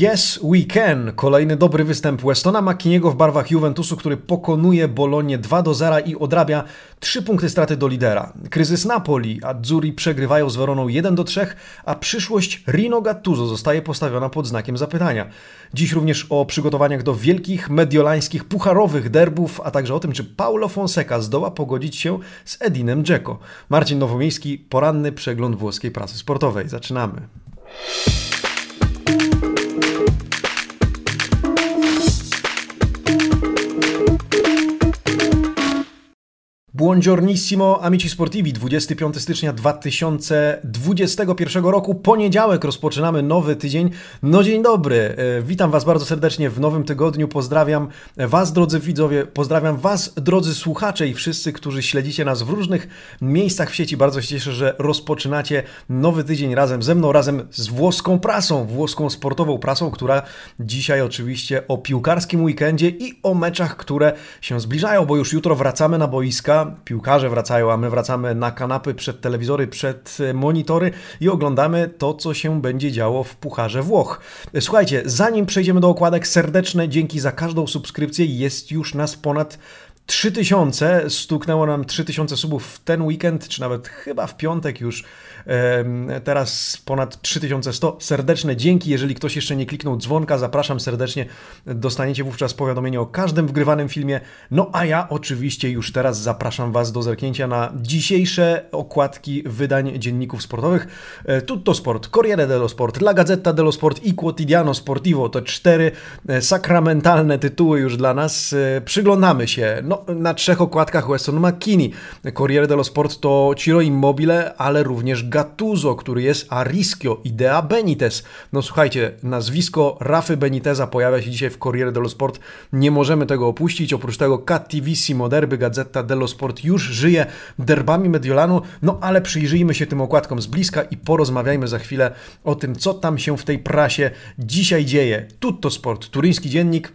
Yes, we can. Kolejny dobry występ Westona McKiniego w barwach Juventusu, który pokonuje Bolonię 2 do 0 i odrabia 3 punkty straty do lidera. Kryzys Napoli, Azzurri przegrywają z Weroną 1 do 3, a przyszłość Rino Gattuso zostaje postawiona pod znakiem zapytania. Dziś również o przygotowaniach do wielkich mediolańskich pucharowych derbów, a także o tym, czy Paulo Fonseca zdoła pogodzić się z Edinem Dzeko. Marcin Nowomiejski, poranny przegląd włoskiej prasy sportowej. Zaczynamy. thank you Buongiornissimo amici sportivi, 25 stycznia 2021 roku, poniedziałek, rozpoczynamy nowy tydzień. No dzień dobry, e, witam Was bardzo serdecznie w nowym tygodniu, pozdrawiam Was drodzy widzowie, pozdrawiam Was drodzy słuchacze i wszyscy, którzy śledzicie nas w różnych miejscach w sieci. Bardzo się cieszę, że rozpoczynacie nowy tydzień razem ze mną, razem z włoską prasą, włoską sportową prasą, która dzisiaj oczywiście o piłkarskim weekendzie i o meczach, które się zbliżają, bo już jutro wracamy na boiska piłkarze wracają, a my wracamy na kanapy przed telewizory, przed e, monitory i oglądamy to, co się będzie działo w Pucharze Włoch. Słuchajcie, zanim przejdziemy do okładek, serdeczne dzięki za każdą subskrypcję. Jest już nas ponad 3000, stuknęło nam 3000 subów w ten weekend, czy nawet chyba w piątek już Teraz ponad 3100. Serdeczne dzięki. Jeżeli ktoś jeszcze nie kliknął dzwonka, zapraszam serdecznie. Dostaniecie wówczas powiadomienie o każdym wgrywanym filmie. No a ja oczywiście już teraz zapraszam Was do zerknięcia na dzisiejsze okładki wydań dzienników sportowych. E, Tutto Sport, Corriere dello Sport, La Gazzetta dello Sport i Quotidiano Sportivo to cztery e, sakramentalne tytuły już dla nas. E, przyglądamy się no, na trzech okładkach Weston McKinney. Corriere dello Sport to Ciro Immobile, ale również Gattuso, który jest Arischio, Idea Benitez. No słuchajcie, nazwisko Rafy Beniteza pojawia się dzisiaj w Corriere dello Sport. Nie możemy tego opuścić. Oprócz tego Cattivissimo Derby, Gazeta dello Sport już żyje derbami Mediolanu. No ale przyjrzyjmy się tym okładkom z bliska i porozmawiajmy za chwilę o tym, co tam się w tej prasie dzisiaj dzieje. Tutto Sport, turyński dziennik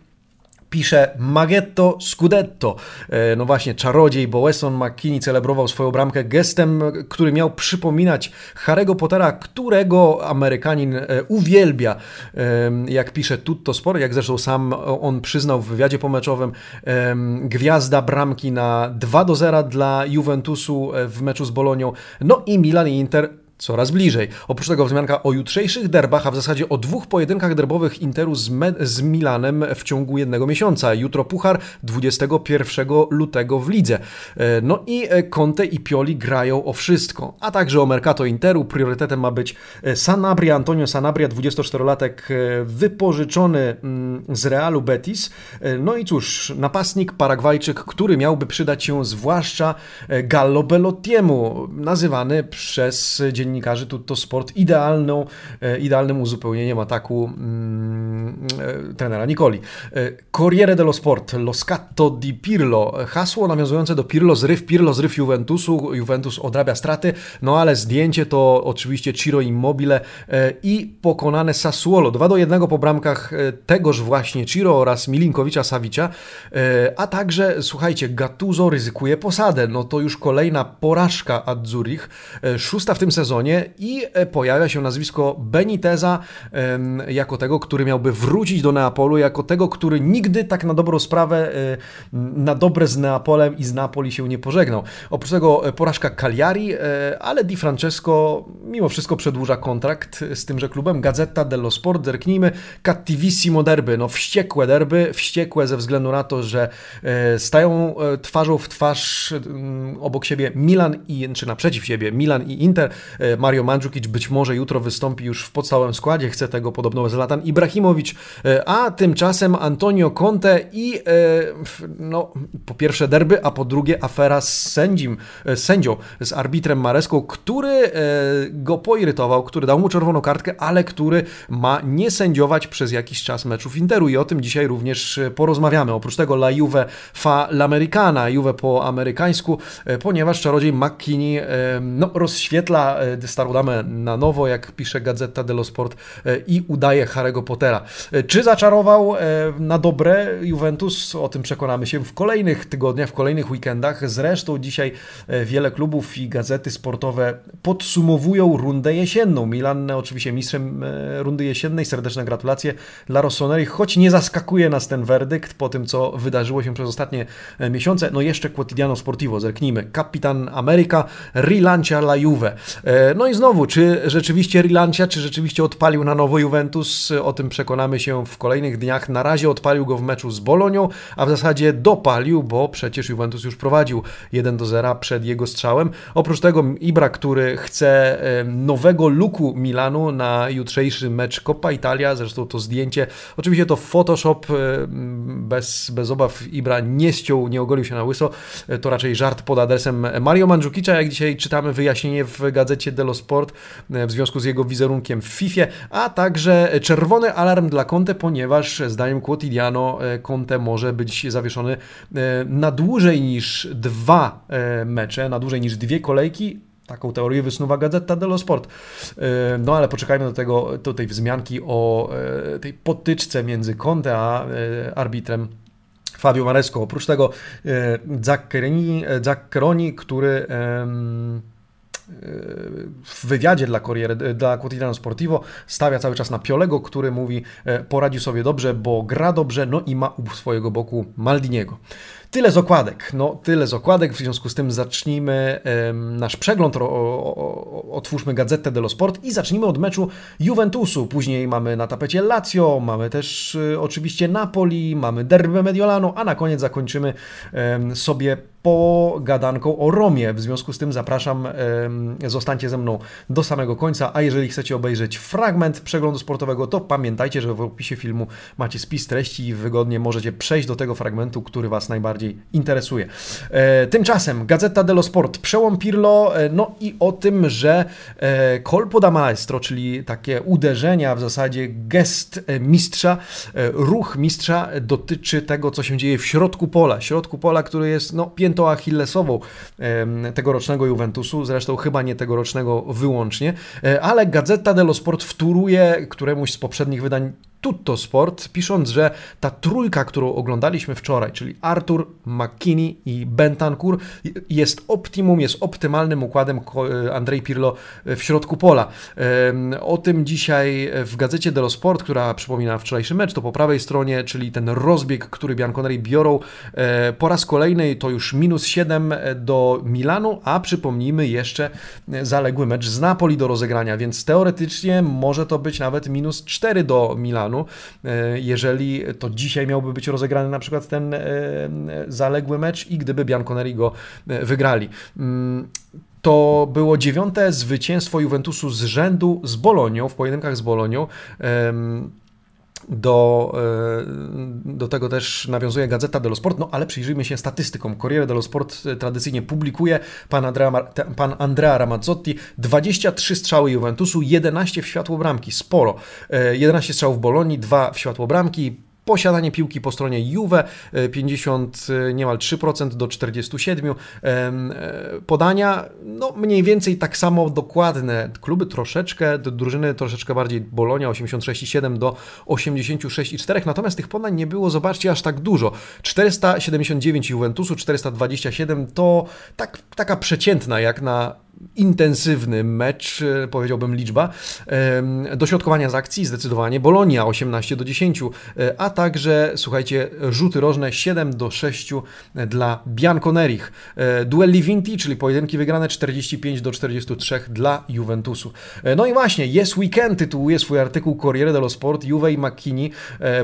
pisze Maghetto Scudetto. E, no właśnie, czarodziej, bo Weston McKinney celebrował swoją bramkę gestem, który miał przypominać Harry'ego Pottera, którego Amerykanin e, uwielbia. E, jak pisze Tutto Sport, jak zresztą sam on przyznał w wywiadzie pomeczowym, gwiazda bramki na 2 do 0 dla Juventusu w meczu z Bolonią. No i Milan i Inter coraz bliżej. Oprócz tego wzmianka o jutrzejszych derbach, a w zasadzie o dwóch pojedynkach derbowych Interu z, z Milanem w ciągu jednego miesiąca. Jutro Puchar 21 lutego w lidze. E, no i e, Conte i Pioli grają o wszystko, a także o Mercato Interu. Priorytetem ma być e, Sanabria, Antonio Sanabria, 24-latek wypożyczony mm, z Realu Betis. No i cóż, napastnik Paragwajczyk, który miałby przydać się zwłaszcza Gallo Bellottiemu, nazywany przez dziennikarzy dziennikarzy Tutto Sport idealną, e, idealnym uzupełnieniem ataku mm, e, trenera Nicoli. E, Corriere dello Sport, Lo Scatto di Pirlo, hasło nawiązujące do Pirlo zryw, Pirlo zryw Juventusu, Juventus odrabia straty, no ale zdjęcie to oczywiście Ciro Immobile i pokonane Sassuolo, 2 do 1 po bramkach tegoż właśnie Ciro oraz Milinkowicza Savicia, a także słuchajcie, Gattuso ryzykuje posadę, no to już kolejna porażka Azzurich, szósta w tym sezonie, sezonie i e, pojawia się nazwisko Beniteza jako tego, który miałby wrócić do Neapolu, jako tego, który nigdy tak na dobrą sprawę, e, na dobre z Neapolem i z Napoli się nie pożegnał. Oprócz tego e, porażka Cagliari, ale Di Francesco mimo wszystko przedłuża kontrakt z tymże klubem. Gazeta dello Sport, zerknijmy, cattivissimo derby, no wściekłe derby, wściekłe ze względu na to, że stają twarzą w twarz obok siebie Milan i, czy naprzeciw siebie Milan i Inter, Mario Mandzukic być może jutro wystąpi już w podstawowym składzie, chce tego podobno Zlatan Ibrahimowicz, e, a tymczasem Antonio Conte i e, no, po pierwsze derby, a po drugie afera z sędzim, e, sędzią, z arbitrem Mareską, który go poirytował, który dał mu czerwoną kartkę, ale który ma nie sędziować przez jakiś czas meczów Interu i o tym dzisiaj również porozmawiamy. Oprócz tego La Juve fa l'Americana, Juve po amerykańsku, ponieważ czarodziej McKinney no, rozświetla starą damę na nowo, jak pisze Gazeta dello Sport e, i udaje Harry'ego Pottera. E, czy zaczarował e, na dobre Juventus? O tym przekonamy się w kolejnych tygodniach, w kolejnych weekendach. Zresztą dzisiaj wiele klubów i gazety sportowe podsumowują rundę jesienną. Milan oczywiście mistrzem rundy jesiennej, serdeczne gratulacje dla Rossoneri, choć nie zaskakuje nas ten werdykt po tym, co wydarzyło się przez ostatnie miesiące. No jeszcze Quotidiano Sportivo, zerknijmy. Kapitan Ameryka, Rilancia la Juve. No i znowu, czy rzeczywiście Rilancia, czy rzeczywiście odpalił na nowo Juventus? O tym przekonamy się w kolejnych dniach. Na razie odpalił go w meczu z Bolonią, a w zasadzie dopalił, bo przecież Juventus już prowadził 1 do 0 przed jego strzałem. Oprócz tego Ibra, który chce nowego luku Milanu na jutrzejszy mecz Coppa Italia, zresztą to zdjęcie, oczywiście to Photoshop, bez, bez obaw Ibra nie ściął, nie ogolił się na łyso, to raczej żart pod adresem Mario Mandzukicza, jak dzisiaj czytamy wyjaśnienie w gazecie Dello Sport w związku z jego wizerunkiem w FIFA, a także czerwony alarm dla Conte, ponieważ zdaniem Quotidiano Conte może być zawieszony na dłużej niż dwa e, mecze, na dłużej niż dwie kolejki, Taką teorię wysnuwa Gazeta dello Sport. E, no ale poczekajmy do, tego, do tej wzmianki o e, tej potyczce między Conte a arbitrem Fabio Maresco. Oprócz tego Zaccheroni, Zaccheroni który w wywiadzie dla, Corriere, dla Quotidiano Sportivo stawia cały czas na Piolego, który mówi poradził sobie dobrze, bo gra dobrze, no i ma u swojego boku Maldiniego. Tyle z okładek. No, tyle z okładek. W związku z tym zacznijmy nasz przegląd. Otwórzmy Gazetę dello Sport i zacznijmy od meczu Juventusu. Później mamy na tapecie Lazio, mamy też y, oczywiście Napoli, mamy Derby Mediolano, a na koniec zakończymy sobie pogadanką o Romie. W związku z tym zapraszam, zostańcie ze mną do samego końca, a jeżeli chcecie obejrzeć fragment przeglądu sportowego, to pamiętajcie, że w opisie filmu macie spis treści i wygodnie możecie przejść do tego fragmentu, który Was najbardziej interesuje. E, tymczasem Gazeta dello Sport, przełom Pirlo, e, no i o tym, że e, colpo da maestro, czyli takie uderzenia, w zasadzie gest mistrza, ruch mistrza dotyczy tego, co się dzieje w środku pola. Środku pola, który jest no, piętą achillesową tegorocznego Juventusu, zresztą chyba nie tegorocznego wyłącznie, e, ale Gazeta dello Sport wtóruje któremuś z poprzednich wydań Tutto Sport, pisząc, że ta trójka, którą oglądaliśmy wczoraj, czyli Artur, McKinney i Bentancur, jest optimum, jest optymalnym układem Andrzej Pirlo w środku pola. O tym dzisiaj w gazecie dello Sport, która przypomina wczorajszy mecz, to po prawej stronie, czyli ten rozbieg, który Bianconeri biorą e, po raz kolejny, to już minus 7 do Milanu, a przypomnijmy jeszcze zaległy mecz z Napoli do rozegrania, więc teoretycznie może to być nawet minus 4 do Milanu. E, jeżeli to dzisiaj miałby być rozegrany na przykład ten e, zaległy mecz i gdyby Bianconeri go e, wygrali. Mm, to było dziewiąte zwycięstwo Juventusu z rzędu z Bolonią, w pojedynkach z Bolonią. Do, do tego też nawiązuje Gazeta dello Sport, no ale przyjrzyjmy się statystykom. Corriere dello Sport tradycyjnie publikuje pan Andrea, pan Andrea Ramazzotti 23 strzały Juventusu, 11 w światło bramki, sporo. 11 strzałów w Bolonii, 2 w światło bramki, Posiadanie piłki po stronie Juve 50 e, e, niemal 3% do 47. E, podania no mniej więcej tak samo dokładne. Kluby troszeczkę, drużyny troszeczkę bardziej Bolonia 86,7 do 86,4. Natomiast tych podań nie było, zobaczcie, aż tak dużo. 479 Juventusu, 427 to tak, taka przeciętna jak na intensywny mecz, e, powiedziałbym liczba. Dośrodkowania z akcji zdecydowanie Bolonia 18 do 10, e, a także, słuchajcie, rzuty rożne 7 do 6 dla Bianconerich. E, duelli Vinti, czyli pojedynki wygrane 45 do 43 dla Juventusu. No i właśnie, Yes Weekend tytułuje swój artykuł Corriere dello Sport, Juve i McKinney.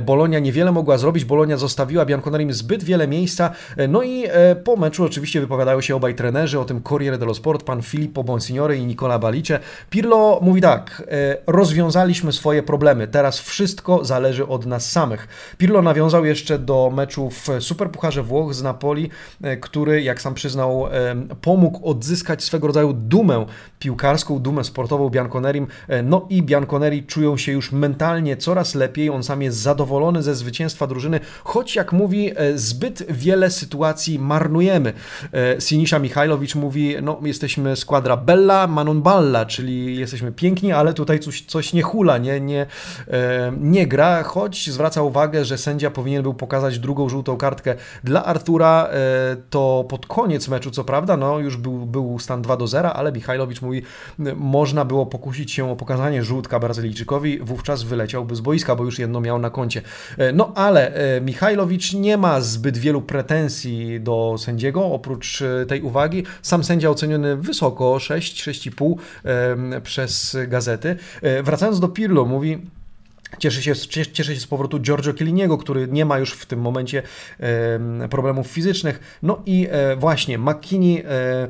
Bolonia niewiele mogła zrobić, Bolonia zostawiła Bianconerim zbyt wiele miejsca, no i po meczu oczywiście wypowiadają się obaj trenerzy, o tym Corriere dello Sport, pan Filip Filippo Bonsignore i Nicola Balice. Pirlo mówi tak, e, rozwiązaliśmy swoje problemy, teraz wszystko zależy od nas samych. Pirlo nawiązał jeszcze do meczu w Superpucharze Włoch z Napoli, e, który, jak sam przyznał, e, pomógł odzyskać swego rodzaju dumę piłkarską, dumę sportową Bianconerim. No i Bianconeri czują się już mentalnie coraz lepiej, on sam jest zadowolony ze zwycięstwa drużyny, choć jak mówi, zbyt wiele sytuacji marnujemy. Sinisza Michajlowicz mówi, no jesteśmy składem bella, ma non balla, czyli jesteśmy piękni, ale tutaj coś, coś nie hula, nie, nie, nie gra, choć zwraca uwagę, że sędzia powinien był pokazać drugą żółtą kartkę dla Artura, to pod koniec meczu, co prawda, no już był, był stan 2 do 0, ale Michajlowicz mówi, można było pokusić się o pokazanie żółtka Brazylijczykowi, wówczas wyleciałby z boiska, bo już jedno miał na koncie. No ale Michajlowicz nie ma zbyt wielu pretensji do sędziego, oprócz e, tej uwagi. Sam sędzia oceniony wysoko, 6, 6,5 przez gazety. E, wracając do Pirlo, mówi... Cieszy się, się z powrotu Giorgio Chielliniego, który nie ma już w tym momencie problemów fizycznych. No i e, właśnie McKinney e,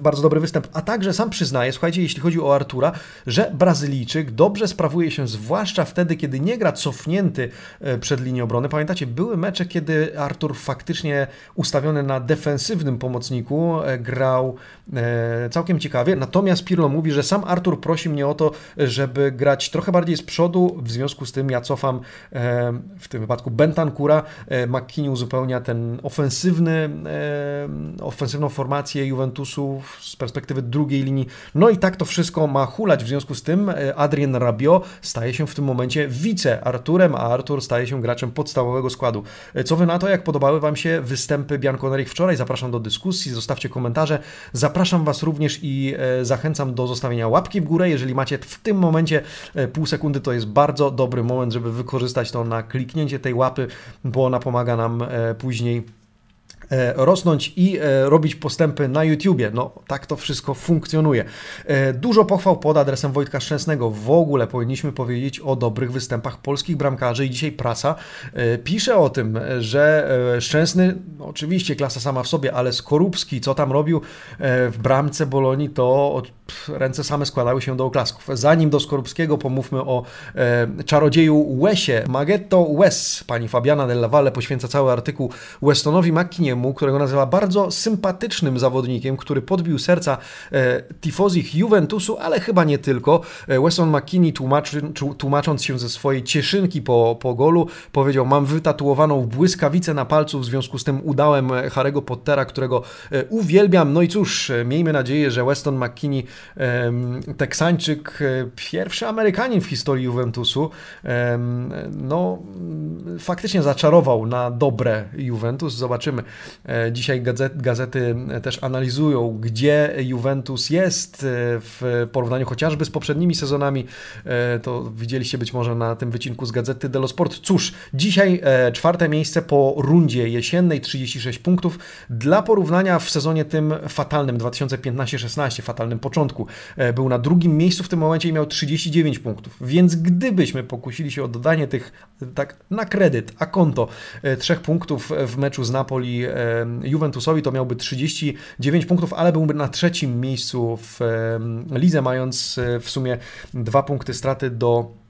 bardzo dobry występ, a także sam przyznaje, słuchajcie, jeśli chodzi o Artura, że Brazylijczyk dobrze sprawuje się, zwłaszcza wtedy, kiedy nie gra cofnięty e, przed linią obrony. Pamiętacie, były mecze, kiedy Artur faktycznie ustawiony na defensywnym pomocniku e, grał e, całkiem ciekawie, natomiast Pirlo mówi, że sam Artur prosi mnie o to, żeby grać trochę bardziej z przodu, w związku z tym ja cofam w tym wypadku Bentancura, McKinney uzupełnia ten ofensywny, ofensywną formację sytuację Juventusu z perspektywy drugiej linii. No i tak to wszystko ma hulać. W związku z tym e, Adrien Rabiot staje się w tym momencie wice-Arturem, a Artur staje się graczem podstawowego składu. E, co wy na to? Jak podobały wam się występy Bianconerich wczoraj? Zapraszam do dyskusji, zostawcie komentarze. Zapraszam was również i e, zachęcam do zostawienia łapki w górę. Jeżeli macie w tym momencie pół sekundy, to jest bardzo dobry moment, żeby wykorzystać to na kliknięcie tej łapy, bo ona pomaga nam później rosnąć i e, robić postępy na YouTubie. No, tak to wszystko funkcjonuje. E, dużo pochwał pod adresem Wojtka Szczęsnego. W ogóle powinniśmy powiedzieć o dobrych występach polskich bramkarzy i dzisiaj prasa pisze o tym, że Szczęsny, no oczywiście klasa sama w sobie, ale Skorupski, co tam robił w bramce Bolonii, to ręce same składały się do oklasków. Zanim do Skorupskiego pomówmy o czarodzieju Wesie. Maghetto Wes, pani Fabiana Della Valle poświęca cały artykuł Westonowi McKinney którego nazywa bardzo sympatycznym zawodnikiem, który podbił serca e, tifozich Juventusu, ale chyba nie tylko. E, Weston McKinney tłumaczy, tłumacząc się ze swojej cieszynki po, po golu powiedział, mam wytatuowaną błyskawicę na palcu, w związku z tym udałem Harry'ego Pottera, którego e, uwielbiam. No i cóż, miejmy nadzieję, że Weston McKinney, Teksańczyk, pierwszy Amerykanin w historii Juventusu, no faktycznie zaczarował na dobre Juventus. Zobaczymy, E, dzisiaj gazety też analizują, gdzie Juventus jest e, w porównaniu chociażby z poprzednimi sezonami. E, to widzieliście być może na tym wycinku z gazety Dello Sport. Cóż, dzisiaj czwarte miejsce po rundzie jesiennej, 36 punktów. Dla porównania w sezonie tym fatalnym 2015-16, fatalnym początku, był na drugim miejscu w tym momencie i miał 39 punktów. Więc gdybyśmy pokusili się o dodanie tych tak na kredyt, a konto trzech punktów w meczu z Napoli Juventusowi to miałby 39 punktów, ale byłby na trzecim miejscu w lidze, mając e, w sumie dwa punkty straty do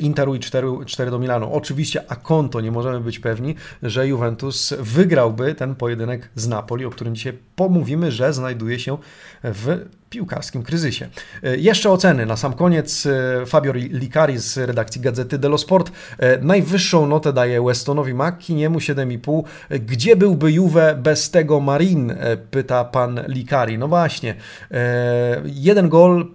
Interu i 4, 4 do Milanu. Oczywiście a konto nie możemy być pewni, że Juventus wygrałby ten pojedynek z Napoli, o którym dzisiaj pomówimy, że znajduje się w piłkarskim kryzysie. E, jeszcze oceny. Na sam koniec e, Fabio Licari z redakcji Gazety dello Sport e, najwyższą notę daje Westonowi Makkiniemu 7,5. Gdzie byłby Juve bez tego Marin? Pyta pan Licari. No właśnie. Jeden gol,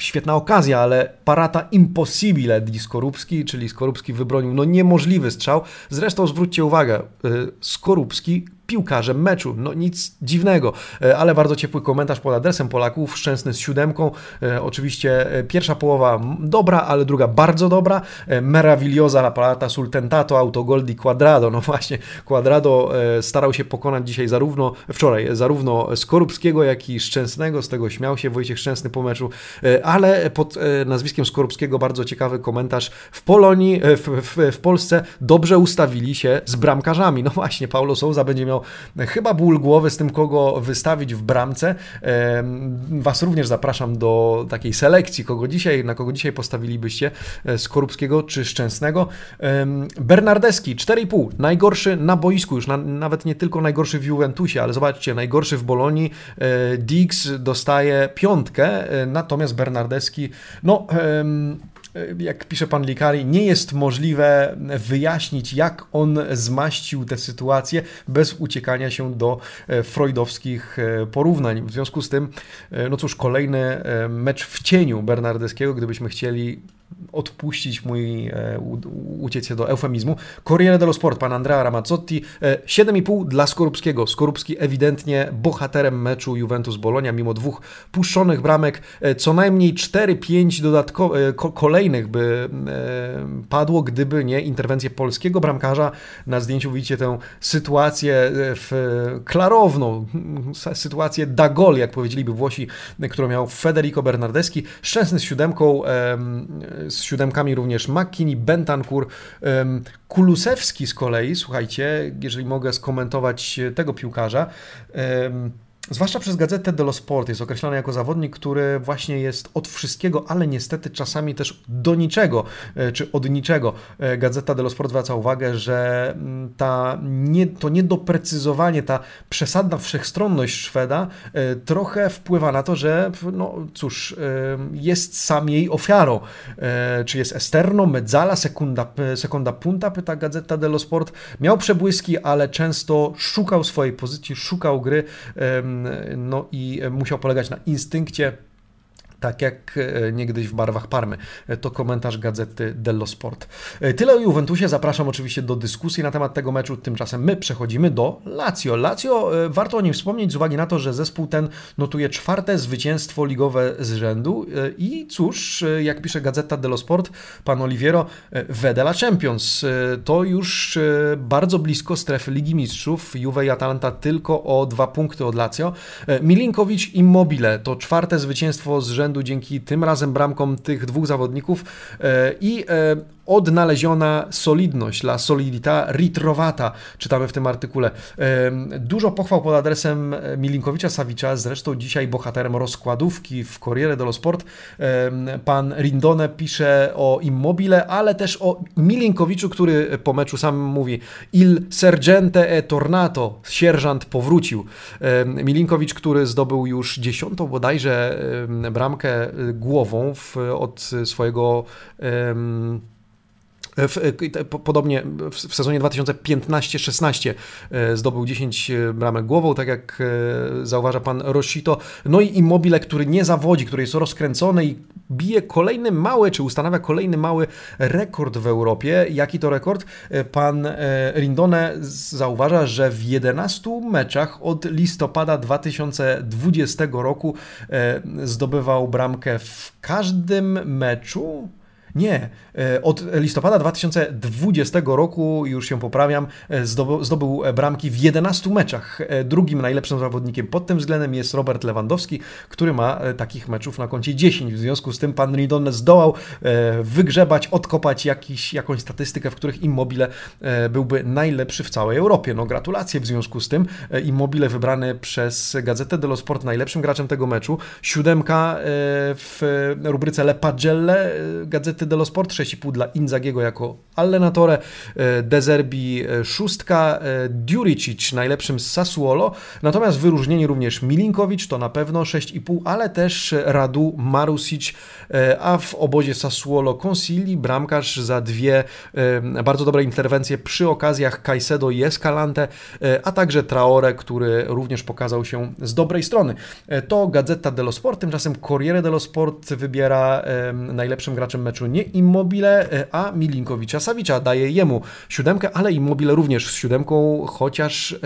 świetna okazja, ale parata impossibile di Skorupski, czyli Skorupski wybronił no niemożliwy strzał. Zresztą zwróćcie uwagę, Skorupski piłkarzem meczu. No nic dziwnego, e, ale bardzo ciepły komentarz pod adresem Polaków, szczęsny z siódemką. E, oczywiście e, pierwsza połowa dobra, ale druga bardzo dobra. Meravigliosa la palata sul tentato autogol di Quadrado. No właśnie, Quadrado starał się pokonać dzisiaj zarówno, wczoraj, zarówno Skorupskiego, jak i Szczęsnego. Z tego śmiał się Wojciech Szczęsny po meczu, ale pod nazwiskiem Skorupskiego bardzo ciekawy komentarz. W Polonii, w, w, w Polsce dobrze ustawili się z bramkarzami. No właśnie, Paulo Souza będzie miał miał chyba ból głowy z tym, kogo wystawić w bramce. Was również zapraszam do takiej selekcji, kogo dzisiaj, na kogo dzisiaj postawilibyście, e, Skorupskiego czy Szczęsnego. Bernardeski 4,5, najgorszy na boisku, już na, nawet nie tylko najgorszy w Juventusie, ale zobaczcie, najgorszy w Bolonii. E, Dix dostaje piątkę, e, natomiast Bernardeski, no jak pisze pan Likari, nie jest możliwe wyjaśnić, jak on zmaścił tę sytuację bez uciekania się do freudowskich porównań. W związku z tym, no cóż, kolejny mecz w cieniu Bernardeskiego, gdybyśmy chcieli odpuścić mój, e, uciec się do eufemizmu. Corriere dello Sport, pan Andrea Ramazzotti, 7,5 e, dla Skorupskiego. Skorupski ewidentnie bohaterem meczu Juventus-Bolonia, mimo dwóch puszczonych bramek, e, co najmniej 4-5 dodatkowych, kolejnych by padło, gdyby nie interwencję polskiego bramkarza. Na zdjęciu widzicie tę sytuację w klarowną, sytuację da gol, jak powiedzieliby Włosi, którą miał Federico Bernardeschi. Szczęsny z siódemką, z siódemkami również McKinney, Bentancur, Kulusewski z kolei, słuchajcie, jeżeli mogę skomentować tego piłkarza, Zwłaszcza przez gazetę dello Sport jest określany jako zawodnik, który właśnie jest od wszystkiego, ale niestety czasami też do niczego, e, czy od niczego. E, gazeta dello Sport zwraca uwagę, że mm, ta nie, to niedoprecyzowanie, ta przesadna wszechstronność Szweda e, trochę wpływa na to, że no cóż, jest sam jej ofiarą. Czy jest esterno, mezzala, sekunda, sekunda punta, pyta gazeta dello Sport. Miał przebłyski, ale często szukał swojej pozycji, szukał gry no i musiał polegać na instynkcie tak jak e, niegdyś w barwach Parmy. E, to komentarz gazety Dello Sport. E, tyle o Juventusie. Zapraszam oczywiście do dyskusji na temat tego meczu. Tymczasem my przechodzimy do Lazio. Lazio, warto o nim wspomnieć z uwagi na to, że zespół ten notuje czwarte zwycięstwo ligowe z rzędu i cóż, jak pisze gazeta Dello Sport, pan Oliviero, Wedela Champions. To już bardzo blisko strefy Ligi Mistrzów. Juve i Atalanta tylko o dwa punkty od Lazio. Milinkowicz Immobile to czwarte zwycięstwo z rzędu dzięki tym razem bramkom tych dwóch zawodników. E, i e, odnaleziona solidność, la solidita ritrovata, czytamy w tym artykule. Dużo pochwał pod adresem Milinkowicza Sawicza, zresztą dzisiaj bohaterem rozkładówki w Corriere dello Sport. Pan Rindone pisze o Immobile, ale też o Milinkowiczu, który po meczu sam mówi Il sergente e tornato, sierżant powrócił. Milinkowicz, który zdobył już dziesiątą bodajże bramkę głową w, od swojego w, e, podobnie w sezonie 2015-16 e, zdobył 10 e, bramek głową, tak jak zauważa pan Roshito. No i Immobile, który nie zawodzi, który jest rozkręcony i bije kolejny mały, czy ustanawia kolejny mały rekord w Europie. Jaki to rekord? Pan Rindone zauważa, że w 11 meczach od listopada 2020 roku zdobywał bramkę w każdym meczu nie. E, od listopada 2020 roku, już się poprawiam, e, zdobył, zdobył bramki w 11 meczach. E, drugim najlepszym zawodnikiem pod tym względem jest Robert Lewandowski, który ma takich meczów na koncie 10. W związku z tym pan Ridon zdołał wygrzebać, odkopać jakiś, jakąś statystykę, w których Immobile byłby najlepszy w całej Europie. No gratulacje w związku z tym. Immobile wybrany przez Gazetę dello Sport najlepszym graczem tego meczu. Siódemka w rubryce Le Pagelle Gazety Gazety dello Sport, 6,5 dla Inzagiego jako allenatore, e, Dezerbi e, szóstka, e, Djuricic najlepszym z Sassuolo, natomiast wyróżnieni również Milinkowicz, to na pewno 6,5, ale też Radu Marusic, a w obozie Sassuolo Consili, bramkarz za dwie bardzo dobre interwencje przy okazjach Caicedo i Escalante, a także Traore, który również pokazał się z dobrej strony. To Gazeta dello Sport, tymczasem Corriere dello Sport wybiera najlepszym graczem meczu nie Immobile, e, a Milinkowicza Sawicza daje jemu siódemkę, ale Immobile również z siódemką, chociaż e,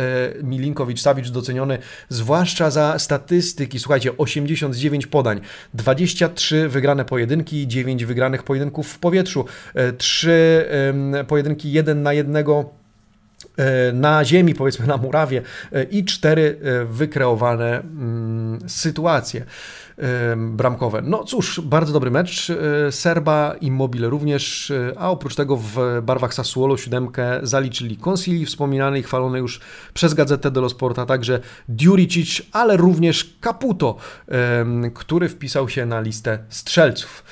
Milinkowicz Sawicz doceniony zwłaszcza za statystyki. Słuchajcie, 89 podań, 23 wygrane pojedynki, 9 wygranych pojedynków w powietrzu, 3 e, pojedynki 1 na jednego na ziemi, powiedzmy na murawie i cztery wykreowane mm, sytuacje bramkowe. No cóż, bardzo dobry mecz. E, Serba i Mobile również, e, a oprócz tego w barwach Sassuolo siódemkę zaliczyli Consili, wspominany i chwalony już przez Gazetę dello Sport, a także Djuricic, ale również Caputo, który wpisał się na listę strzelców.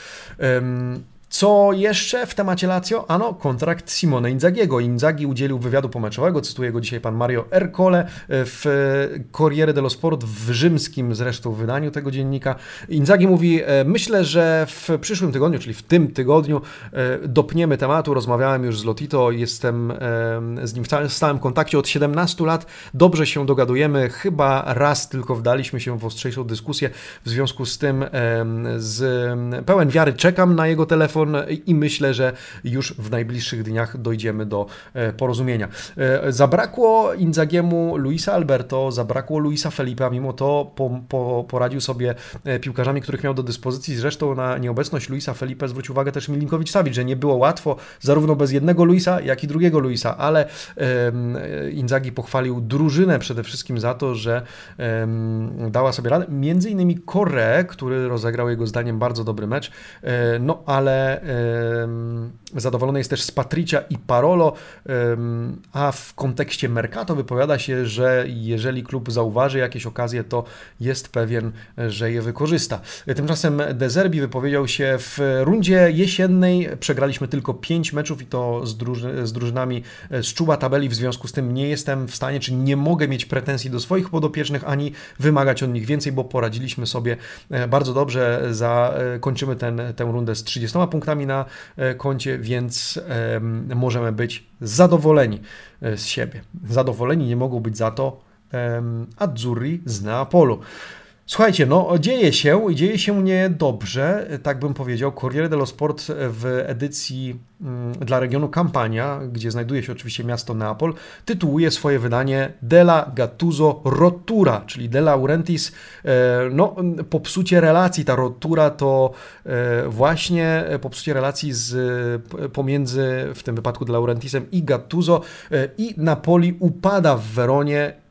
Co jeszcze w temacie Lazio? Ano, kontrakt Simone Inzagiego. Inzaghi udzielił wywiadu pomeczowego, cytuje go dzisiaj pan Mario Ercole w Corriere dello Sport, w rzymskim zresztą wydaniu tego dziennika. Inzaghi mówi, e, myślę, że w przyszłym tygodniu, czyli w tym tygodniu e, dopniemy tematu, rozmawiałem już z Lotito, jestem e, z nim w stałym kontakcie od 17 lat, dobrze się dogadujemy, chyba raz tylko wdaliśmy się w ostrzejszą dyskusję, w związku z tym z pełen wiary czekam na jego telefon, telefon i myślę, że już w najbliższych dniach dojdziemy do e, porozumienia. E, zabrakło Inzagiemu Luisa Alberto, zabrakło Luisa Felipe, mimo to po, po, poradził sobie e, piłkarzami, których miał do dyspozycji. Zresztą na nieobecność Luisa Felipe zwrócił uwagę też Milinkowicz Savic, że nie było łatwo zarówno bez jednego Luisa, jak i drugiego Luisa, ale Inzagi pochwalił drużynę przede wszystkim za to, że dała sobie radę. Między innymi Korre, który rozegrał jego zdaniem bardzo dobry mecz, no ale zadowolony jest też z Patricia i Parolo, a w kontekście Mercato wypowiada się, że jeżeli klub zauważy jakieś okazje, to jest pewien, że je wykorzysta. Tymczasem Dezerbi wypowiedział się w rundzie jesiennej, przegraliśmy tylko 5 meczów i to z, druży z drużynami z czuba tabeli, w związku z tym nie jestem w stanie, czy nie mogę mieć pretensji do swoich podopiecznych, ani wymagać od nich więcej, bo poradziliśmy sobie e, bardzo dobrze, zakończymy e, ten, tę rundę z 30 punktami punktami na e, koncie, więc możemy być zadowoleni e, z siebie. Zadowoleni nie mogą być za to Azzurri z Neapolu. Słuchajcie, no dzieje się i dzieje się niedobrze, tak bym powiedział. Corriere dello Sport w edycji mm, dla regionu Campania, gdzie znajduje się oczywiście miasto Neapol, tytułuje swoje wydanie Della Gattuso Rottura, czyli De Laurentiis, e, no popsucie relacji. Ta rottura to e, właśnie popsucie relacji z, pomiędzy w tym wypadku De Laurentisem i Gattuso e, i Napoli upada w Weronie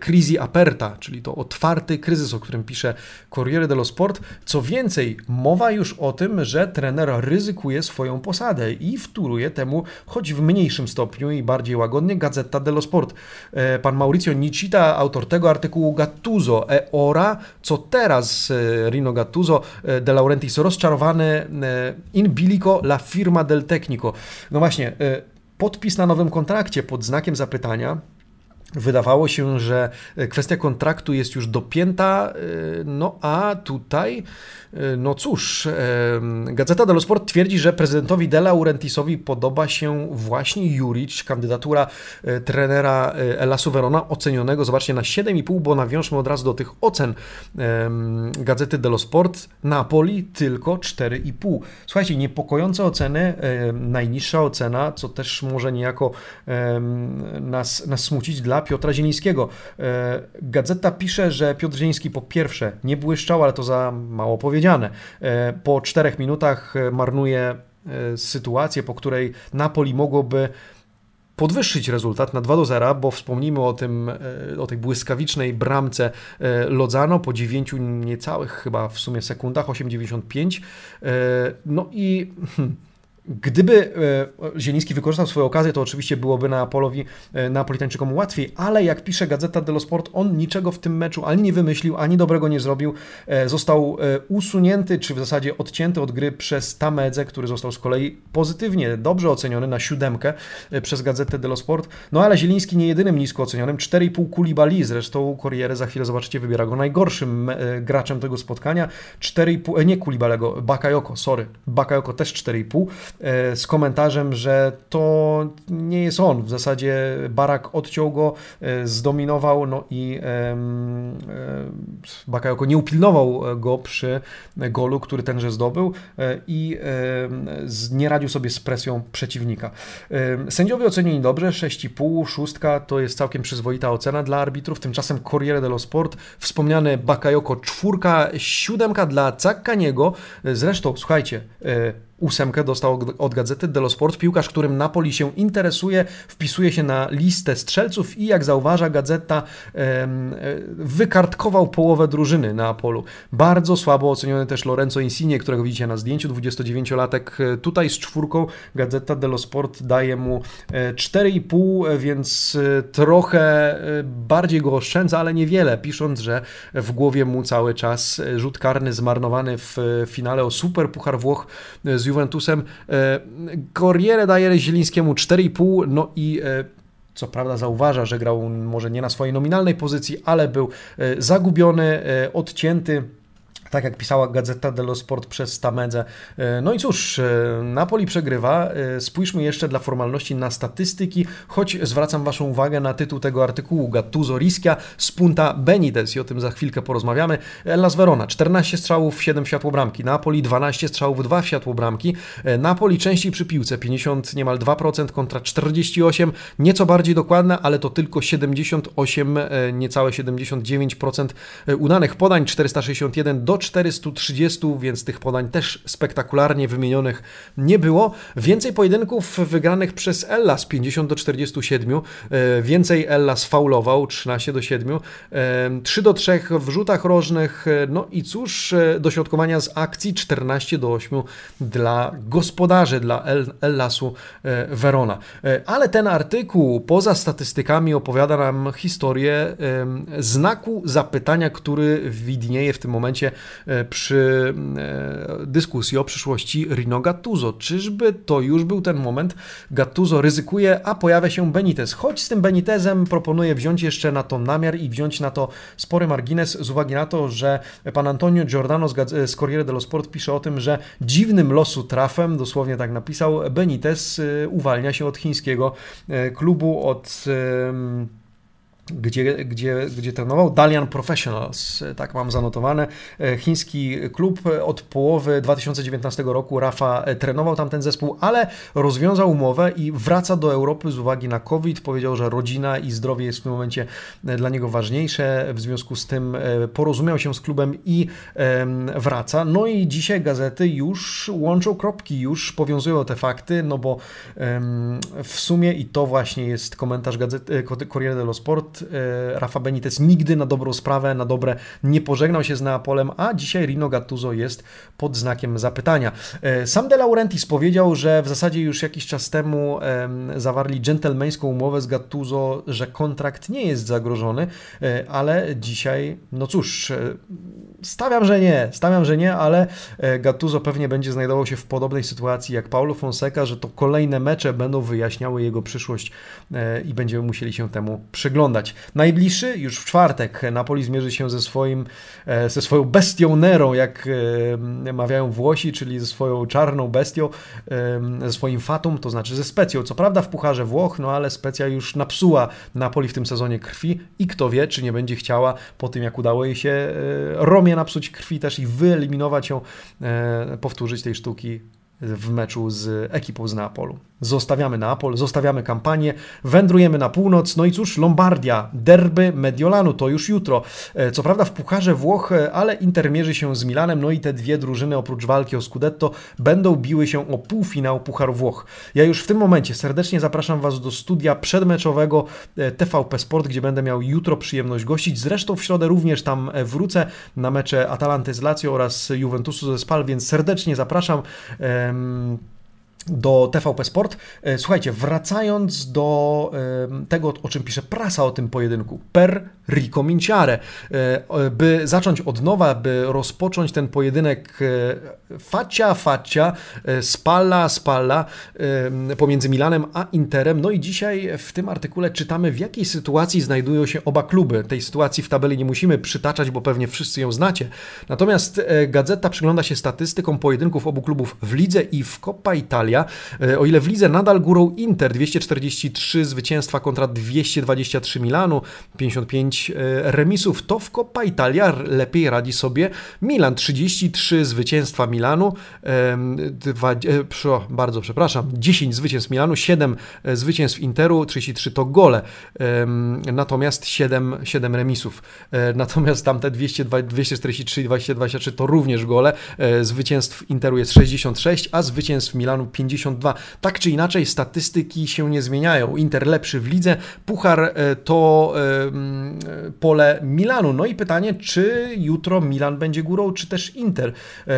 crisi e, aperta, czyli to otwarty kryzys, o którym pisze Corriere dello Sport. Co więcej, mowa już o tym, że trener ryzykuje swoją posadę i wtóruje temu, choć w mniejszym stopniu i bardziej łagodnie, Gazeta dello Sport. E, pan Mauricio Nicita, autor tego artykułu Gattuso e ora, co teraz e, Rino Gattuso de Laurentiis rozczarowany in bilico la firma del tecnico. No właśnie, podpis na nowym kontrakcie pod znakiem zapytania Wydawało się, że kwestia kontraktu jest już dopięta, y, no a tutaj E, no cóż, e, Gazeta dello Sport twierdzi, że prezydentowi De Laurentisowi podoba się właśnie Juric, kandydatura e, trenera Elasu Verona, ocenionego, zobaczcie, na 7,5, bo nawiążmy od razu do tych ocen Gazety dello Sport. Napoli tylko 4,5. Słuchajcie, niepokojące oceny, najniższa ocena, co też może niejako nas, nas smucić dla Piotra Zielińskiego. Gazeta pisze, że Piotr Zieliński po pierwsze nie błyszczał, ale to za mało powiedziane. E, po czterech minutach e, marnuje e, sytuację, po której Napoli mogłoby podwyższyć rezultat na 2 do 0, bo wspomnimy o, tym, o tej błyskawicznej bramce Lodzano po 9 niecałych chyba w sumie sekundach, 8,95. No i hmm, Gdyby e, Zieliński wykorzystał swoją okazję, to oczywiście byłoby Neapolowi, e, Neapolitańczykom łatwiej, ale jak pisze Gazeta dello Sport, on niczego w tym meczu ani nie wymyślił, ani dobrego nie zrobił. E, został usunięty, czy w zasadzie odcięty od gry przez Tamedze, który został z kolei pozytywnie, dobrze oceniony na siódemkę przez Gazetę dello Sport. No ale Zieliński nie jedynym nisko ocenionym, 4,5 Kulibali, zresztą Corriere za chwilę zobaczycie, wybiera go najgorszym graczem tego spotkania. 4,5, nie Kulibalego, Bakayoko, sorry, Bakayoko też 4,5. E, z komentarzem, że to nie jest on. W zasadzie Barak odciął go, e, zdominował, no i e, Bakayoko nie upilnował go przy golu, który tenże zdobył i nie radził sobie z presją przeciwnika. Sędziowie ocenili dobrze, 6,5, 6 to jest całkiem przyzwoita ocena dla arbitrów, tymczasem Corriere dello Sport, wspomniany Bakayoko czwórka, siódemka dla Zaccaniego, zresztą słuchajcie, ósemkę dostał od gazety Dello Sport. Piłkarz, którym Napoli się interesuje, wpisuje się na listę strzelców i jak zauważa gazeta, e, wykartkował połowę drużyny na Apolu. Bardzo słabo oceniony też Lorenzo Insigne, którego widzicie na zdjęciu, 29-latek. E, tutaj z czwórką gazeta Dello Sport daje mu 4,5, e, więc trochę bardziej go oszczędza, ale niewiele, pisząc, że w głowie mu cały czas rzut karny zmarnowany w finale o Super Puchar Włoch z z Juventusem. Corriere daje Zielińskiemu 4,5, no i co prawda zauważa, że grał może nie na swojej nominalnej pozycji, ale był zagubiony, odcięty tak jak pisała Gazeta dello Sport przez Stamedze. E, no i cóż, e, Napoli przegrywa. E, spójrzmy jeszcze dla formalności na statystyki, choć zwracam Waszą uwagę na tytuł tego artykułu Gattuso Rischia Spunta Benitez i o tym za chwilkę porozmawiamy. Las Verona 14 strzałów, 7 światłobramki. Napoli 12 strzałów, 2 światłobramki. Napoli częściej przy piłce, 50 niemal 2% kontra 48, nieco bardziej dokładne, ale to tylko 78, niecałe 79% udanych podań, 461 do 430, więc tych podań też spektakularnie wymienionych nie było. Więcej pojedynków wygranych przez Ellas 50 do 47, e, więcej Ellas faulował 13 do 7, 3 e, do 3 w rzutach rożnych, e, no i cóż, dośrodkowania z akcji 14 do 8 dla gospodarzy, dla Ellasu Verona. Ale ten artykuł poza statystykami opowiada nam historię znaku zapytania, który widnieje w tym momencie przy e, dyskusji o przyszłości Rino Gattuso. Czyżby to już był ten moment? Gattuso ryzykuje, a pojawia się Benitez. Choć z tym Benitezem proponuję wziąć jeszcze na to namiar i wziąć na to spory margines z uwagi na to, że pan Antonio Giordano z Corriere dello Sport pisze o tym, że dziwnym losu trafem, dosłownie tak napisał, Benitez e, uwalnia się od chińskiego klubu, od gdzie, gdzie, gdzie trenował Dalian Professionals, tak mam zanotowane. E, chiński klub od połowy 2019 roku Rafa e, trenował tam ten zespół, ale rozwiązał umowę i wraca do Europy z uwagi na COVID. Powiedział, że rodzina i zdrowie jest w tym momencie e, dla niego ważniejsze. W związku z tym porozumiał się z klubem i wraca. No i dzisiaj gazety już łączą kropki, już powiązują te fakty, no bo w sumie i to właśnie jest komentarz gazety Corriere dello Sport E, Rafa Benitez nigdy na dobrą sprawę, na dobre nie pożegnał się z Neapolem, a dzisiaj Rino Gattuso jest pod znakiem zapytania. E, sam De Laurentiis powiedział, że w zasadzie już jakiś czas temu zawarli dżentelmeńską umowę z Gattuso, że kontrakt nie jest zagrożony, e, ale dzisiaj, no cóż, stawiam, że nie, stawiam, że nie, ale Gattuso pewnie będzie znajdował się w podobnej sytuacji jak Paulo Fonseca, że to kolejne mecze będą wyjaśniały jego przyszłość i będziemy musieli się temu przyglądać. Najbliższy już w czwartek Napoli zmierzy się ze, swoim, e, ze swoją bestią Nerą, jak e, mawiają Włosi, czyli ze swoją czarną bestią, e, ze swoim fatum, to znaczy ze specją. Co prawda w Pucharze Włoch, no ale specja już napsuła Napoli w tym sezonie krwi i kto wie, czy nie będzie chciała po tym, jak udało jej się Romie napsuć krwi też i wyeliminować ją, powtórzyć tej sztuki w meczu z ekipą z Neapolu. Zostawiamy Neapol, zostawiamy kampanię, wędrujemy na północ, no i cóż, Lombardia, derby Mediolanu, to już jutro. E, co prawda w Pucharze Włoch, e, ale Inter mierzy się z Milanem, no i te dwie drużyny oprócz walki o Scudetto będą biły się o półfinał Pucharu Włoch. Ja już w tym momencie serdecznie zapraszam Was do studia przedmeczowego e, TVP Sport, gdzie będę miał jutro przyjemność gościć. Zresztą w środę również tam wrócę na mecze Atalanty z Lazio oraz Juventusu ze Spal, więc serdecznie zapraszam do TVP Sport. E, słuchajcie, wracając do tego, o czym pisze prasa o tym pojedynku, per Rico Minciare, e, by zacząć od nowa, by rozpocząć ten pojedynek facia facia, spalla spalla pomiędzy Milanem a Interem. No i dzisiaj w tym artykule czytamy, w jakiej sytuacji znajdują się oba kluby. Tej sytuacji w tabeli nie musimy przytaczać, bo pewnie wszyscy ją znacie. Natomiast e, gazeta przygląda się statystykom pojedynków obu klubów w lidze i w Coppa Italia E, o ile w lidze nadal górą Inter 243 zwycięstwa kontra 223 Milanu, 55 e, remisów, to w Coppa Italia lepiej radzi sobie Milan 33 zwycięstwa Milanu, dwa, e, bardzo przepraszam, 10 zwycięstw Milanu, 7 zwycięstw Interu, 33 to gole, natomiast 7, 7 remisów. Natomiast tamte 200, 243 i 223 to również gole. Zwycięstw Interu jest 66, a zwycięstw Milanu 50 52. Tak czy inaczej, statystyki się nie zmieniają. Inter lepszy w lidze, Puchar to pole Milanu. No i pytanie, czy jutro Milan będzie górą, czy też Inter?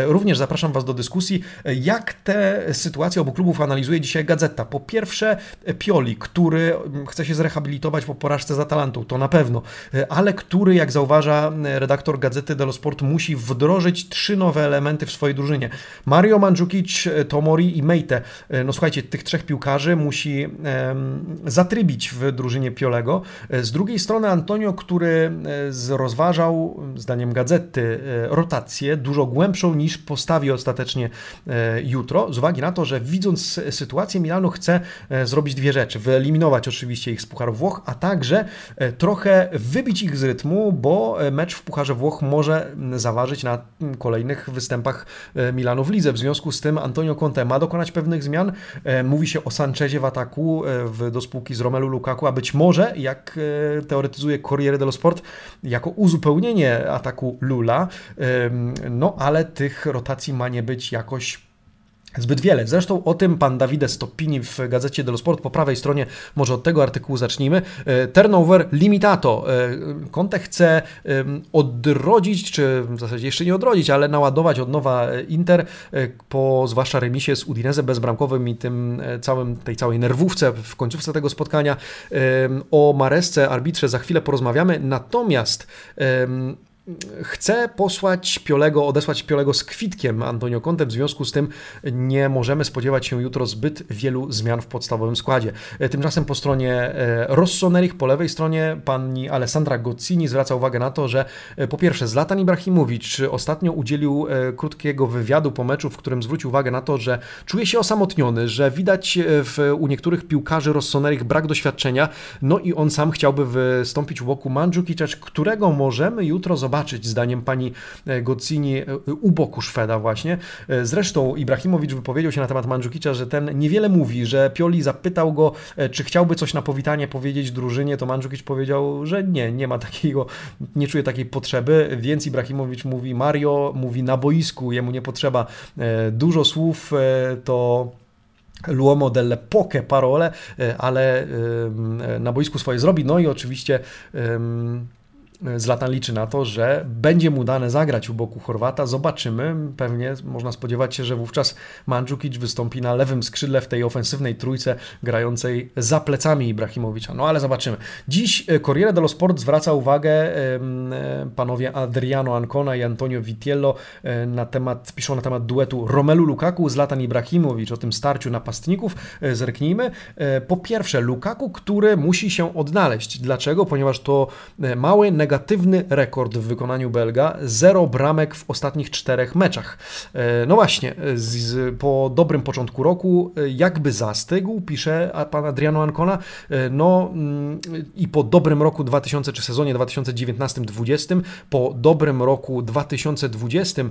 Również zapraszam Was do dyskusji, jak te sytuacje obu klubów analizuje dzisiaj Gazeta. Po pierwsze, Pioli, który chce się zrehabilitować po porażce z Atalantą, to na pewno, ale który, jak zauważa redaktor Gazety dello Sport, musi wdrożyć trzy nowe elementy w swojej drużynie. Mario Mandzukic, Tomori i Meite. No słuchajcie, tych trzech piłkarzy musi zatrybić w drużynie Piolego. Z drugiej strony Antonio, który rozważał, zdaniem Gazety, rotację dużo głębszą niż postawi ostatecznie jutro, z uwagi na to, że widząc sytuację Milanu chce zrobić dwie rzeczy. Wyeliminować oczywiście ich z Pucharu Włoch, a także trochę wybić ich z rytmu, bo mecz w Pucharze Włoch może zaważyć na kolejnych występach Milanu w lidze. W związku z tym Antonio Conte ma dokonać pewnych zmian. Mówi się o Sanchezie w ataku w, do spółki z Romelu Lukaku, a być może, jak teoretyzuje Corriere dello Sport, jako uzupełnienie ataku Lula, no ale tych rotacji ma nie być jakoś zbyt wiele. Zresztą o tym pan Davide Stoppini w gazecie dello Sport po prawej stronie, może od tego artykułu zacznijmy. E, turnover limitato. E, Conte chce odrodzić, czy w zasadzie jeszcze nie odrodzić, ale naładować od nowa Inter po zwłaszcza remisie z Udinese bezbramkowym i tym całym, tej całej nerwówce w końcówce tego spotkania. O Maresce, arbitrze za chwilę porozmawiamy. Natomiast chce posłać Piolego, odesłać Piolego z kwitkiem Antonio Conte, w związku z tym nie możemy spodziewać się jutro zbyt wielu zmian w podstawowym składzie. E, tymczasem po stronie e, Rossonerich, po lewej stronie pani Alessandra Gozzini zwraca uwagę na to, że e, po pierwsze Zlatan Ibrahimowicz ostatnio udzielił krótkiego wywiadu po meczu, w którym zwrócił uwagę na to, że czuje się osamotniony, że widać w, u niektórych piłkarzy Rossonerich brak doświadczenia, no i on sam chciałby wystąpić u boku Mandzukicia, którego możemy jutro zobaczyć zobaczyć, zdaniem pani e, Gozzini, e, u boku Szweda właśnie. E, zresztą Ibrahimowicz wypowiedział się na temat Mandżukicza, że ten niewiele mówi, że Pioli zapytał go, czy chciałby coś na powitanie powiedzieć drużynie, to Mandżukic powiedział, że nie, nie ma takiego, nie czuje takiej potrzeby, więc Ibrahimowicz mówi Mario, mówi na boisku, jemu nie potrzeba dużo słów, to L'uomo delle poche parole, ale na boisku swoje zrobi. No i oczywiście Zlatan liczy na to, że będzie mu dane zagrać u boku Chorwata. Zobaczymy. Pewnie można spodziewać się, że wówczas Mandzukic wystąpi na lewym skrzydle w tej ofensywnej trójce grającej za plecami Ibrahimowicza. No ale zobaczymy. Dziś e, Corriere dello Sport zwraca uwagę e, panowie Adriano Ancona i Antonio Vitiello e, na temat, piszą na temat duetu Romelu Lukaku, Zlatan Ibrahimowicz, o tym starciu napastników. Zerknijmy. Po pierwsze Lukaku, który musi się odnaleźć. Dlaczego? Ponieważ to mały, negatywny rekord w wykonaniu Belga, zero bramek w ostatnich czterech meczach. E, no właśnie, z, po dobrym początku roku e, jakby zastygł, pisze pan Adriano Ancona, e, no mm, i po dobrym roku 2000 czy sezonie 2019-2020, po dobrym roku 2020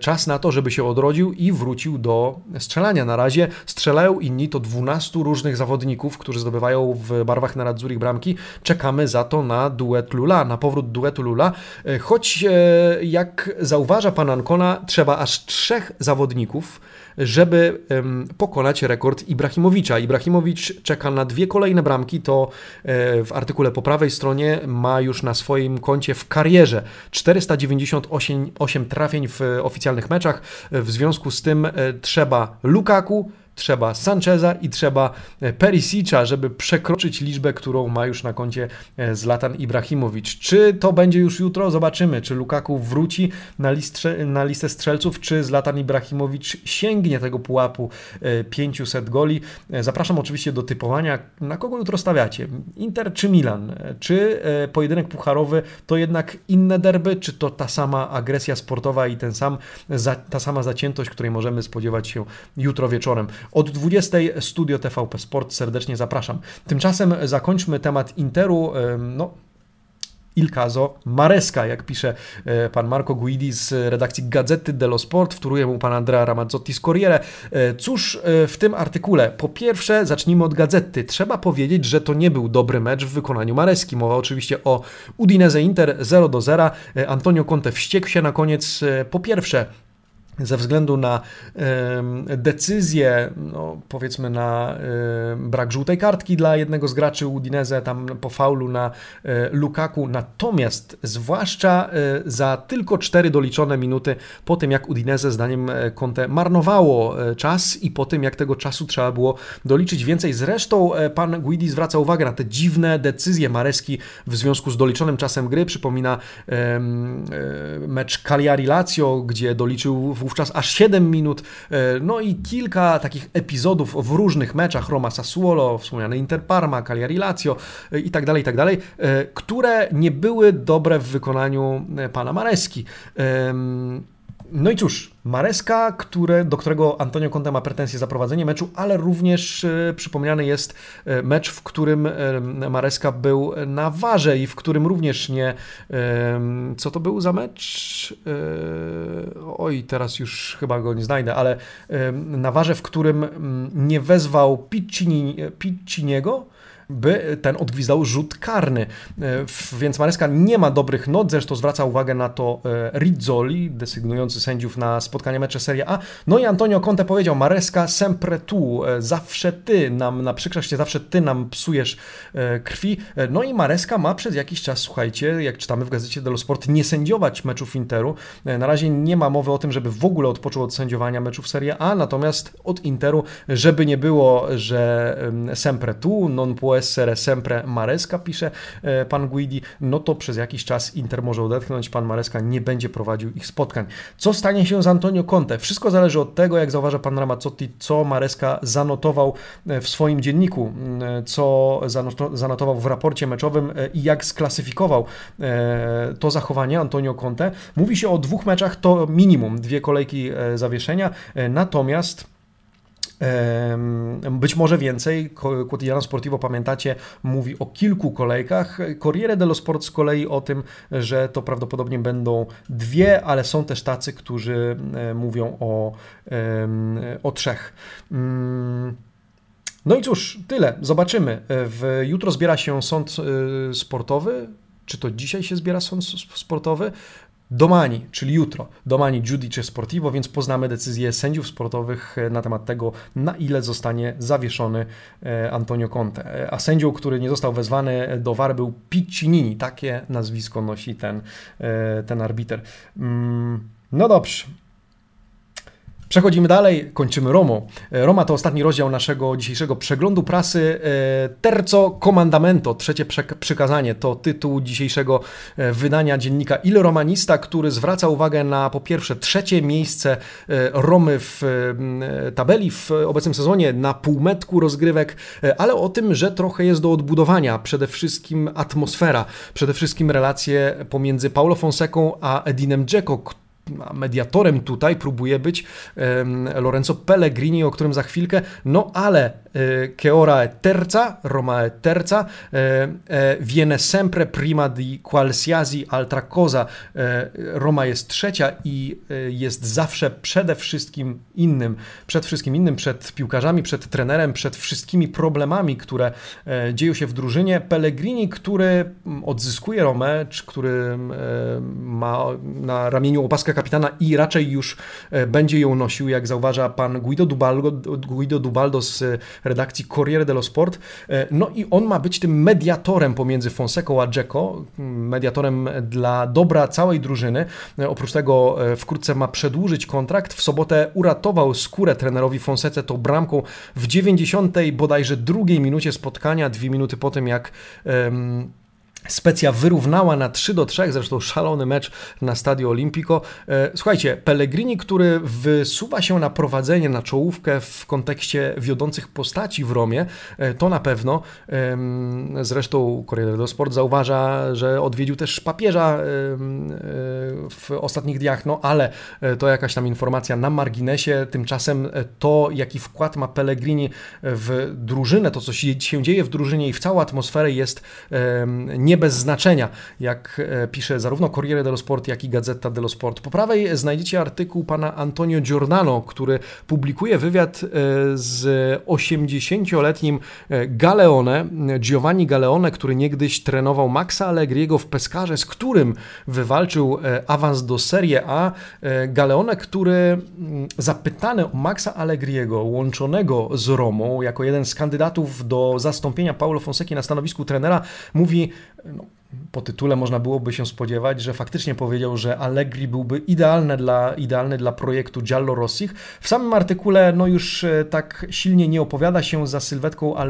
czas na to, żeby się odrodził i wrócił do strzelania. Na razie strzelają inni, to 12 różnych zawodników, którzy zdobywają w barwach na Radzurich bramki. Czekamy za to na duet Lula, na powrót duetu Lula, e, choć e, jak zauważa pan Ancona, trzeba aż trzech zawodników, żeby pokonać rekord Ibrahimowicza. Ibrahimowicz czeka na dwie kolejne bramki, to e, w artykule po prawej stronie ma już na swoim koncie w karierze 498 trafień w oficjalnych meczach. W związku z tym trzeba Lukaku, trzeba Sancheza i trzeba e, Perisicza, żeby przekroczyć liczbę, którą ma już na koncie e, Zlatan Ibrahimowicz. Czy to będzie już jutro? Zobaczymy. Czy Lukaku wróci na, listę, na listę strzelców, czy Zlatan Ibrahimowicz sięgnie tego pułapu 500 e, goli. Zapraszam oczywiście do typowania. Na kogo jutro stawiacie? Inter czy Milan? Czy pojedynek pucharowy to jednak inne derby, czy to ta sama agresja sportowa i ten sam, ta sama zaciętość, której możemy spodziewać się jutro wieczorem? Od 20 Studio TVP Sport serdecznie zapraszam. Tymczasem zakończmy temat Interu. No, Il caso Maresca, jak pisze e, pan Marco Guidi z redakcji Gazety dello Sport, wtóruje mu pan Andrea Ramazzotti z Corriere. E, cóż e, w tym artykule? Po pierwsze, zacznijmy od Gazety. Trzeba powiedzieć, że to nie był dobry mecz w wykonaniu Mareski. Mowa oczywiście o Udinese Inter 0 do 0. Antonio Conte wściekł się na koniec. Po pierwsze, ze względu na decyzję, no, powiedzmy na brak żółtej kartki dla jednego z graczy Udinese, tam po faulu na e, Lukaku, natomiast zwłaszcza e, za tylko cztery doliczone minuty po tym, jak Udinese zdaniem e, Conte marnowało czas i po tym, jak tego czasu trzeba było doliczyć więcej. Zresztą pan Guidi zwraca uwagę na te dziwne decyzje Mareski w związku z doliczonym czasem gry. Przypomina mecz Cagliari-Lazio, gdzie doliczył w wówczas aż 7 minut. E, no i kilka takich epizodów w różnych meczach, Roma Sassuolo, wspomniane Inter Parma, Cagliari Lazio e, i tak dalej, i tak dalej, e, które nie były dobre w wykonaniu pana Mareski. No i cóż, Mareska, które, do którego Antonio Conte ma pretensje za prowadzenie meczu, ale również e, przypomniany jest e, mecz, w którym e, Mareska był na warze i w którym również nie... E, co to był za mecz? Oj, teraz już chyba go nie znajdę, ale na warze, w którym mm, nie wezwał Piccini, Picciniego, by ten odgwizdał rzut karny. E, więc Mareska nie ma dobrych not, zresztą zwraca uwagę na to e, Rizzoli, desygnujący sędziów na spotkanie mecze Serie A. No i Antonio Conte powiedział, Mareska sempre tu, e, zawsze ty nam naprzykrzasz się, zawsze ty nam psujesz krwi. No i Mareska ma przez jakiś czas, słuchajcie, jak czytamy w gazecie dello Sport, nie sędziować meczów Interu. Na razie nie ma mowy o tym, żeby w ogóle odpoczął od sędziowania meczów Serie A, natomiast od Interu, żeby nie było, że sempre tu, non può essere sempre Maresca, pisze e, pan Guidi, no to przez jakiś czas Inter może odetchnąć, pan Maresca nie będzie prowadził ich spotkań. Co stanie się z Antonio Conte? Wszystko zależy od tego, jak zauważa pan Ramazzotti, co Maresca zanotował e, w swoim dzienniku, e, co zanotował w raporcie meczowym i jak sklasyfikował to zachowanie Antonio Conte. Mówi się o dwóch meczach, to minimum, dwie kolejki zawieszenia, natomiast być może więcej. Quotidiano Sportivo, pamiętacie, mówi o kilku kolejkach. Corriere dello Sport z kolei o tym, że to prawdopodobnie będą dwie, ale są też tacy, którzy mówią o, o trzech. Mm. No i cóż, tyle. Zobaczymy. W, jutro zbiera się sąd e, sportowy. Czy to dzisiaj się zbiera sąd sportowy? Domani, czyli jutro, Domani Giudice Sportivo, więc poznamy decyzję sędziów sportowych e, na temat tego, na ile zostanie zawieszony e, Antonio Conte. E, a sędzią, który nie został wezwany do VAR był Piccinini, takie nazwisko nosi ten, ten arbiter. Mm, no dobrze, Przechodzimy dalej, kończymy Romą. E, Roma to ostatni rozdział naszego dzisiejszego przeglądu prasy. E, Terzo Comandamento, trzecie przykazanie, to tytuł dzisiejszego e, wydania dziennika Il Romanista, który zwraca uwagę na po pierwsze trzecie miejsce Romy w tabeli w obecnym sezonie, na półmetku rozgrywek, ale o tym, że trochę jest do odbudowania. Przede wszystkim atmosfera, przede wszystkim relacje pomiędzy Paulo Fonseką a Edinem Dzeko, mediatorem tutaj próbuje być Lorenzo Pellegrini, o którym za chwilkę, no ale che ora è terza, Roma è terza, viene sempre prima di qualsiasi altra cosa. Roma jest trzecia i jest zawsze przede wszystkim innym, przed wszystkim innym, przed piłkarzami, przed trenerem, przed wszystkimi problemami, które dzieją się w drużynie. Pellegrini, który odzyskuje Romę, który ma na ramieniu opaskę kapitana i raczej już będzie ją nosił, jak zauważa pan Guido Dubaldo, Guido Dubaldo z redakcji Corriere dello Sport. E, no i on ma być tym mediatorem pomiędzy Fonseką a Dzeko, mediatorem dla dobra całej drużyny. E, oprócz tego e, wkrótce ma przedłużyć kontrakt. W sobotę uratował skórę trenerowi Fonsece tą bramką w 90 bodajże drugiej minucie spotkania, dwie minuty po tym jak um, Specja wyrównała na 3 do 3, zresztą szalony mecz na Stadio Olimpico. E, słuchajcie, Pellegrini, który wysuwa się na prowadzenie, na czołówkę w kontekście wiodących postaci w Romie, e, to na pewno. Zresztą Corriere dello Sport zauważa, że odwiedził też papieża e, w ostatnich dniach, no ale to jakaś tam informacja na marginesie. Tymczasem to, jaki wkład ma Pellegrini w drużynę, to co się dzieje w drużynie i w całą atmosferę jest nie nie bez znaczenia, jak pisze zarówno Corriere dello Sport, jak i Gazzetta dello Sport. Po prawej znajdziecie artykuł pana Antonio Giordano, który publikuje wywiad z 80-letnim Galeone, Giovanni Galeone, który niegdyś trenował Maxa Allegriego w Pescarze, z którym wywalczył awans do Serie A. Galeone, który mm, zapytany o Maxa Allegriego, łączonego z Romą, jako jeden z kandydatów do zastąpienia Paulo Fonseki na stanowisku trenera, mówi, no, po tytule można byłoby się spodziewać, że faktycznie powiedział, że Allegri byłby idealny dla, idealny dla projektu Giallo Rossich. W samym artykule no już e, tak silnie nie opowiada się za sylwetką e,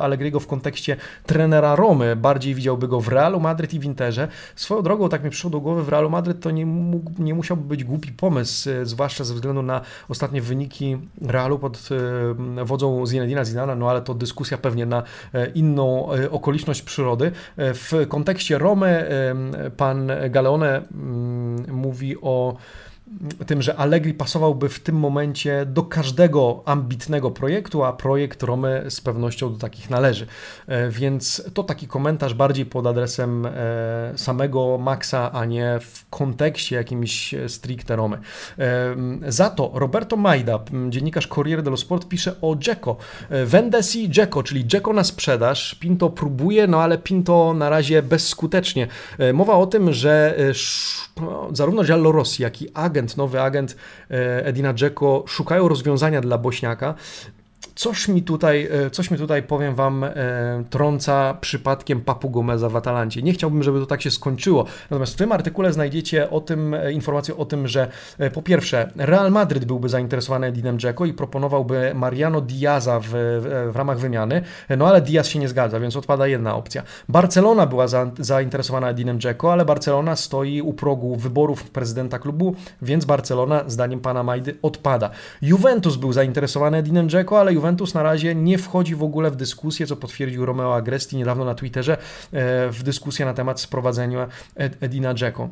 Allegriego w kontekście trenera Romy. Bardziej widziałby go w Realu Madryt i w Interze. Swoją drogą, tak mi przyszło do głowy, w Realu Madryt to nie, mógł, nie musiałby być głupi pomysł, e, zwłaszcza ze względu na ostatnie wyniki Realu pod wodzą Zinedina Zidana, no ale to dyskusja pewnie na inną okoliczność przyrody. W kontekście Romy pan Galeone mm, mówi o tym, że Allegri pasowałby w tym momencie do każdego ambitnego projektu, a projekt Romy z pewnością do takich należy. E, więc to taki komentarz bardziej pod adresem e, samego Maxa, a nie w kontekście jakimś stricte Romy. E, za to Roberto Majda, dziennikarz Corriere dello Sport, pisze o Dzeko. Vendesi Dzeko, czyli Dzeko na sprzedaż. Pinto próbuje, no ale Pinto na razie bezskutecznie. Mowa o tym, że no, zarówno Giallo Rossi, jak i agent, nowy agent e, Edina Dzeko szukają rozwiązania dla Bośniaka. Coś mi tutaj, e, coś mi tutaj powiem Wam, e, trąca przypadkiem Papu Gomeza w Atalancie. Nie chciałbym, żeby to tak się skończyło. Natomiast w tym artykule znajdziecie o tym, e, informację o tym, że po pierwsze Real Madryt byłby zainteresowany Edinem Dzeko i proponowałby Mariano Diaza w, w, ramach wymiany, no ale Diaz się nie zgadza, więc odpada jedna opcja. Barcelona była za, zainteresowana Edinem Dzeko, ale Barcelona stoi u progu wyborów prezydenta klubu, więc Barcelona, zdaniem pana Majdy, odpada. Juventus był zainteresowany Edinem Dzeko, ale Juventus Juventus na razie nie wchodzi w ogóle w dyskusję, co potwierdził Romeo Agresti niedawno na Twitterze, e, w dyskusję na temat sprowadzenia Edina Dzeko.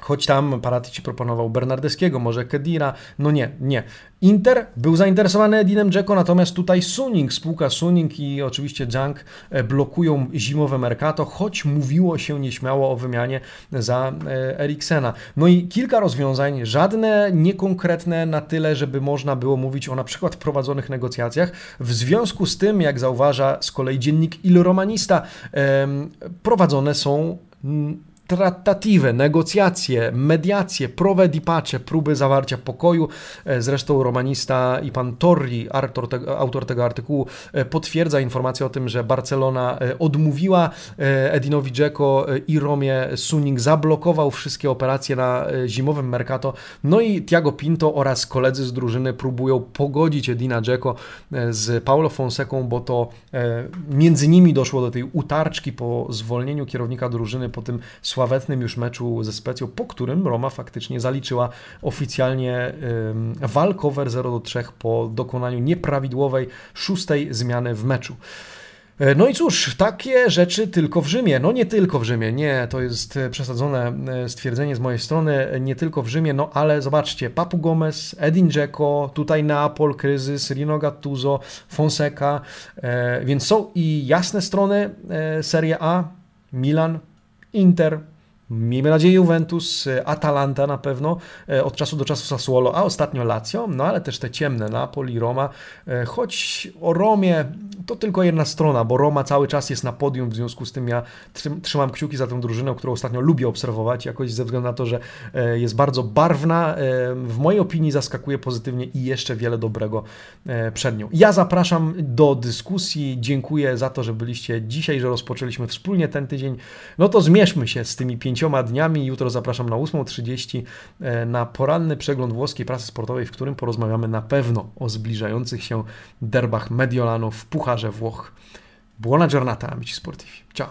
Choć tam Paratici proponował Bernardeskiego, może Kedira. No nie, nie. Inter był zainteresowany Edinem Dzeko, natomiast tutaj Suning, spółka Suning i oczywiście Junk e, blokują zimowe Mercato, choć mówiło się nieśmiało o wymianie za e, Eriksena. No i kilka rozwiązań, żadne niekonkretne na tyle, żeby można było mówić o na przykład prowadzonych negocjacjach. W związku z tym, jak zauważa z kolei dziennik Il Romanista, prowadzone są trattative, negocjacje, mediacje, prove di pace, próby zawarcia pokoju. E, zresztą romanista i pan Torri, autor tego, artykułu, e, potwierdza informację o tym, że Barcelona e, odmówiła Edinowi Dzeko i Romie Suning, zablokował wszystkie operacje na zimowym Mercato. No i Tiago Pinto oraz koledzy z drużyny próbują pogodzić Edina Dzeko z Paulo Fonseką, bo to między nimi doszło do tej utarczki po zwolnieniu kierownika drużyny po tym sławetnym już meczu ze Specją, po którym Roma faktycznie zaliczyła oficjalnie walkover 0 do 3 po dokonaniu nieprawidłowej szóstej zmiany w meczu. E, no i cóż, takie rzeczy tylko w Rzymie. No nie tylko w Rzymie, nie, to jest przesadzone e, stwierdzenie z mojej strony, nie tylko w Rzymie, no ale zobaczcie, Papu Gomez, Edin Dzeko, tutaj Neapol, kryzys, Rino Gattuso, Fonseca, e, więc są i jasne strony Serie A, Milan, Inter, Miejmy nadzieję Juventus, Atalanta na pewno, e, od czasu do czasu Sassuolo, a ostatnio Lazio, no ale też te ciemne Napoli, Roma, e, choć o Romie to tylko jedna strona, bo Roma cały czas jest na podium, w związku z tym ja trzymam kciuki za tę drużynę, którą ostatnio lubię obserwować, jakoś ze względu na to, że e, jest bardzo barwna, w mojej opinii zaskakuje pozytywnie i jeszcze wiele dobrego przed nią. Ja zapraszam do dyskusji, dziękuję za to, że byliście dzisiaj, że rozpoczęliśmy wspólnie ten tydzień, no to zmierzmy się z tymi pięcioma pięcioma dniami. Jutro zapraszam na 8.30 e, na poranny przegląd włoskiej prasy sportowej, w którym porozmawiamy na pewno o zbliżających się derbach Mediolanu w Pucharze Włoch. Buona giornata, amici sportivi. Ciao!